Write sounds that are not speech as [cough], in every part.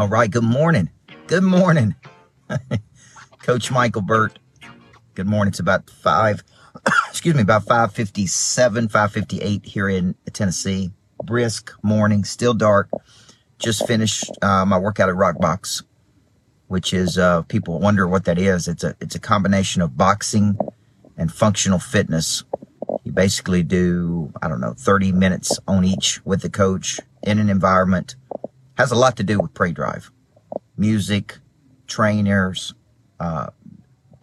All right. Good morning. Good morning. [laughs] Coach Michael Burt. Good morning. It's about five, [coughs] excuse me, about 557, 558 here in Tennessee. Brisk morning, still dark. Just finished uh, my workout at Rockbox, which is uh, people wonder what that is. It's a it's a combination of boxing and functional fitness. You basically do I don't know 30 minutes on each with the coach in an environment has a lot to do with Prey Drive. Music, trainers, uh,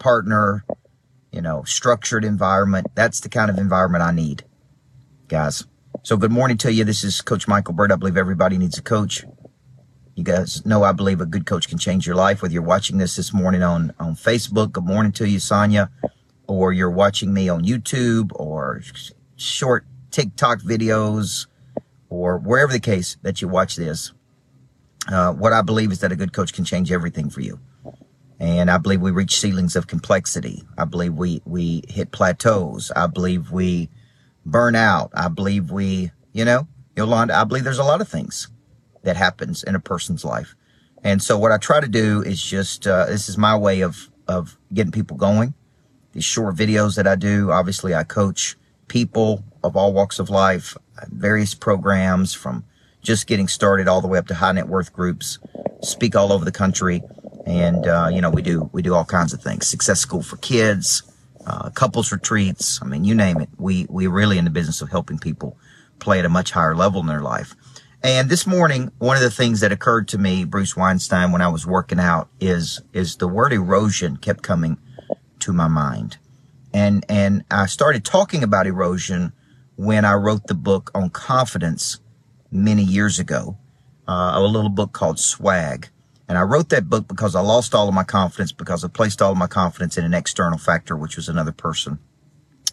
partner, you know, structured environment. That's the kind of environment I need, guys. So good morning to you. This is Coach Michael Burt. I believe everybody needs a coach. You guys know I believe a good coach can change your life. Whether you're watching this this morning on, on Facebook, good morning to you, Sonia, or you're watching me on YouTube or short TikTok videos or wherever the case that you watch this. Uh, what I believe is that a good coach can change everything for you. And I believe we reach ceilings of complexity. I believe we, we hit plateaus. I believe we burn out. I believe we, you know, Yolanda, I believe there's a lot of things that happens in a person's life. And so what I try to do is just, uh, this is my way of, of getting people going. These short videos that I do, obviously I coach people of all walks of life, various programs from just getting started all the way up to high net worth groups, speak all over the country. And, uh, you know, we do, we do all kinds of things. Success school for kids, uh, couples retreats. I mean, you name it. We, we're really in the business of helping people play at a much higher level in their life. And this morning, one of the things that occurred to me, Bruce Weinstein, when I was working out is, is the word erosion kept coming to my mind. And, and I started talking about erosion when I wrote the book on confidence many years ago, uh, a little book called Swag. And I wrote that book because I lost all of my confidence because I placed all of my confidence in an external factor, which was another person.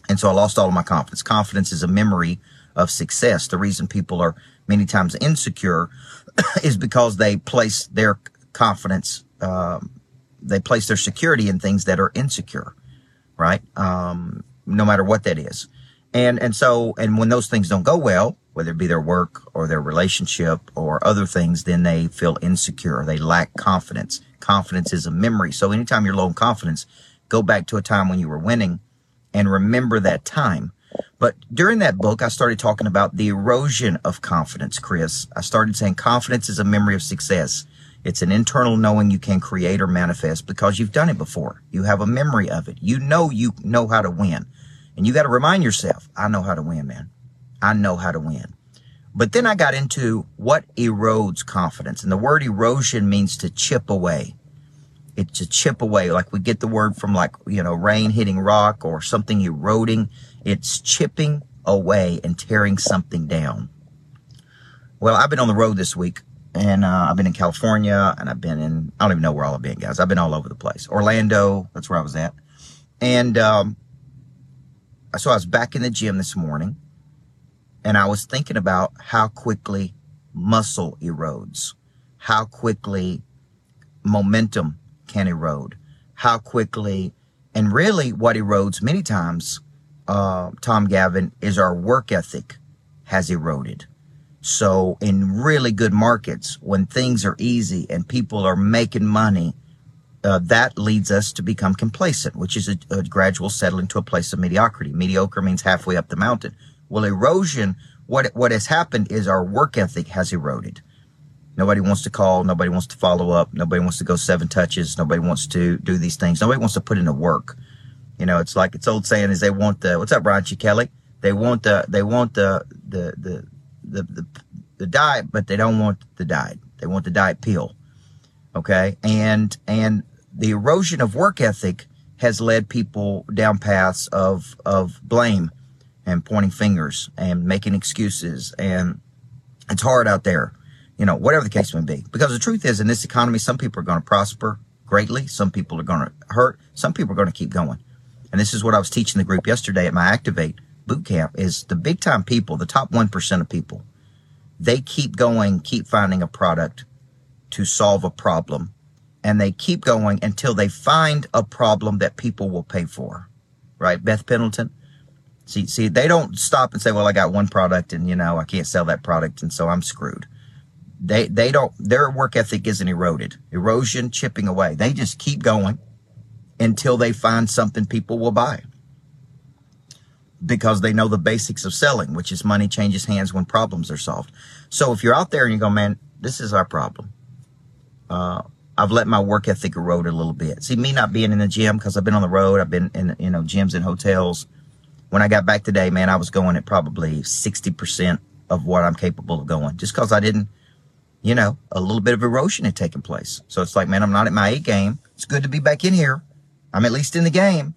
And so I lost all of my confidence. Confidence is a memory of success. The reason people are many times insecure [coughs] is because they place their confidence, um, they place their security in things that are insecure, right? Um, no matter what that is. And, and so, and when those things don't go well, whether it be their work or their relationship or other things, then they feel insecure. They lack confidence. Confidence is a memory. So anytime you're low in confidence, go back to a time when you were winning and remember that time. But during that book, I started talking about the erosion of confidence, Chris. I started saying confidence is a memory of success. It's an internal knowing you can create or manifest because you've done it before. You have a memory of it. You know you know how to win. And you got to remind yourself, I know how to win, man. I know how to win. But then I got into what erodes confidence. And the word erosion means to chip away. It's to chip away. Like we get the word from like, you know, rain hitting rock or something eroding. It's chipping away and tearing something down. Well, I've been on the road this week and uh, I've been in California and I've been in, I don't even know where all I've been, guys. I've been all over the place. Orlando, that's where I was at. And um, so I was back in the gym this morning and I was thinking about how quickly muscle erodes, how quickly momentum can erode, how quickly, and really what erodes many times, uh, Tom Gavin, is our work ethic has eroded. So in really good markets, when things are easy and people are making money, uh, that leads us to become complacent, which is a, a gradual settling to a place of mediocrity. Mediocre means halfway up the mountain. Well, erosion, what, what has happened is our work ethic has eroded. Nobody wants to call. Nobody wants to follow up. Nobody wants to go seven touches. Nobody wants to do these things. Nobody wants to put in the work. You know, it's like it's old saying is they want the, what's up, Brian G. Kelly? They want the, they want the, the, the, the, the, the diet, but they don't want the diet. They want the diet pill. Okay. And, and the erosion of work ethic has led people down paths of, of blame and pointing fingers and making excuses. And it's hard out there, you know, whatever the case may be. Because the truth is, in this economy, some people are going to prosper greatly. Some people are going to hurt. Some people are going to keep going. And this is what I was teaching the group yesterday at my Activate boot camp is the big time people, the top 1% of people, they keep going, keep finding a product to solve a problem. And they keep going until they find a problem that people will pay for. Right? Beth Pendleton, See, see, they don't stop and say, well, I got one product and, you know, I can't sell that product. And so I'm screwed. they they don't their work ethic isn't eroded. Erosion, chipping away. They just keep going until they find something people will buy. Because they know the basics of selling, which is money changes hands when problems are solved. So if you're out there and you go, man, this is our problem. Uh, I've let my work ethic erode a little bit. See, me not being in the gym because I've been on the road, I've been in you know gyms and hotels. When I got back today, man, I was going at probably sixty percent of what I'm capable of going, just because I didn't, you know, a little bit of erosion had taken place. So it's like, man, I'm not at my A game. It's good to be back in here. I'm at least in the game,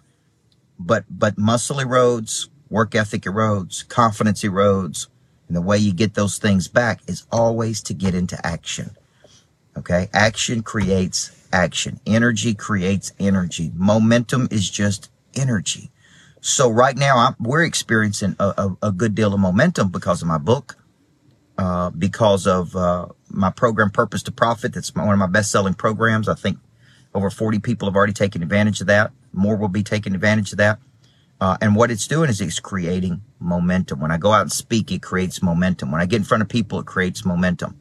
but but muscle erodes, work ethic erodes, confidence erodes, and the way you get those things back is always to get into action. Okay. Action creates action. Energy creates energy. Momentum is just energy. So right now I'm, we're experiencing a, a, a, good deal of momentum because of my book, uh, because of, uh, my program Purpose to Profit. That's one of my best selling programs. I think over 40 people have already taken advantage of that. More will be taking advantage of that. Uh, and what it's doing is it's creating momentum. When I go out and speak, it creates momentum. When I get in front of people, it creates momentum.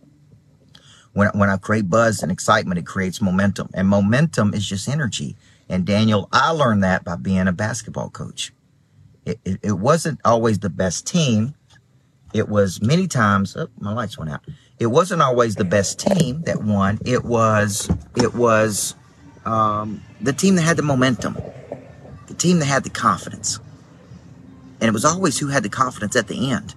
When, when I create buzz and excitement, it creates momentum. And momentum is just energy. And Daniel, I learned that by being a basketball coach. It, it, it wasn't always the best team. It was many times, oh, my lights went out. It wasn't always the best team that won. It was, it was, um, the team that had the momentum, the team that had the confidence. And it was always who had the confidence at the end.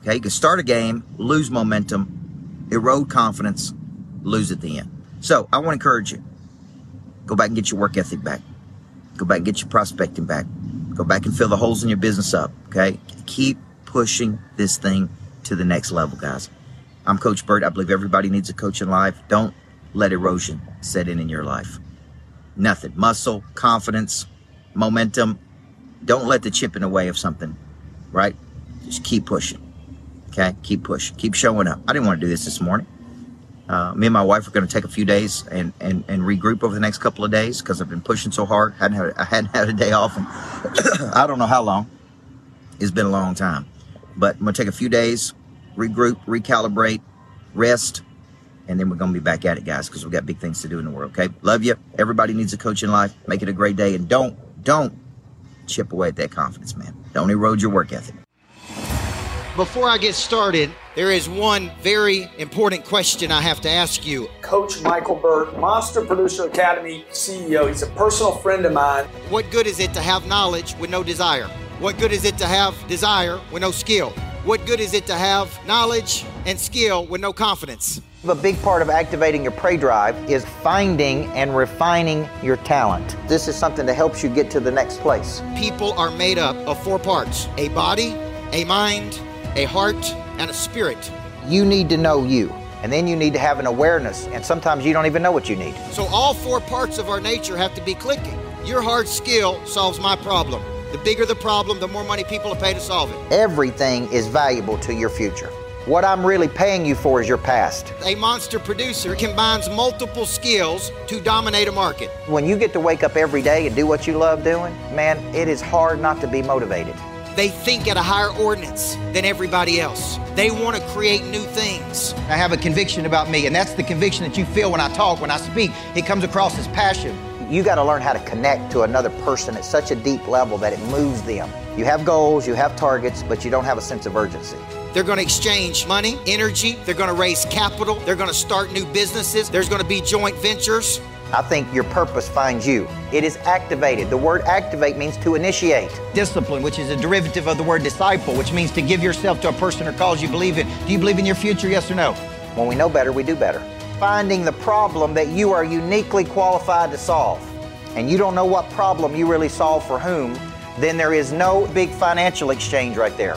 Okay. You could start a game, lose momentum, erode confidence, lose at the end. So I want to encourage you. Go back and get your work ethic back. Go back and get your prospecting back. Go back and fill the holes in your business up. Okay. Keep pushing this thing to the next level, guys. I'm Coach Burt. I believe everybody needs a coach in life. Don't let erosion set in in your life. Nothing. Muscle, confidence, momentum. Don't let the chipping away of something, right? Just keep pushing. Okay, keep pushing, keep showing up. I didn't want to do this this morning. Uh, me and my wife are going to take a few days and, and, and regroup over the next couple of days because I've been pushing so hard. Hadn't had, I hadn't [laughs] had a day off, and [coughs] I don't know how long. It's been a long time, but I'm going to take a few days, regroup, recalibrate, rest, and then we're going to be back at it, guys, because we've got big things to do in the world. Okay, love you. Everybody needs a coach in life. Make it a great day, and don't don't chip away at that confidence, man. Don't erode your work ethic. Before I get started, there is one very important question I have to ask you. Coach Michael Burt, Monster Producer Academy CEO. He's a personal friend of mine. What good is it to have knowledge with no desire? What good is it to have desire with no skill? What good is it to have knowledge and skill with no confidence? A big part of activating your prey drive is finding and refining your talent. This is something that helps you get to the next place. People are made up of four parts a body, a mind, a heart, and a spirit. You need to know you. And then you need to have an awareness, and sometimes you don't even know what you need. So, all four parts of our nature have to be clicking. Your hard skill solves my problem. The bigger the problem, the more money people will pay to solve it. Everything is valuable to your future. What I'm really paying you for is your past. A monster producer combines multiple skills to dominate a market. When you get to wake up every day and do what you love doing, man, it is hard not to be motivated. They think at a higher ordinance than everybody else. They want to create new things. I have a conviction about me, and that's the conviction that you feel when I talk, when I speak. It comes across as passion. You got to learn how to connect to another person at such a deep level that it moves them. You have goals, you have targets, but you don't have a sense of urgency. They're going to exchange money, energy, they're going to raise capital, they're going to start new businesses, there's going to be joint ventures. I think your purpose finds you. It is activated. The word activate means to initiate. Discipline, which is a derivative of the word disciple, which means to give yourself to a person or cause you believe in. Do you believe in your future, yes or no? When we know better, we do better. Finding the problem that you are uniquely qualified to solve, and you don't know what problem you really solve for whom, then there is no big financial exchange right there.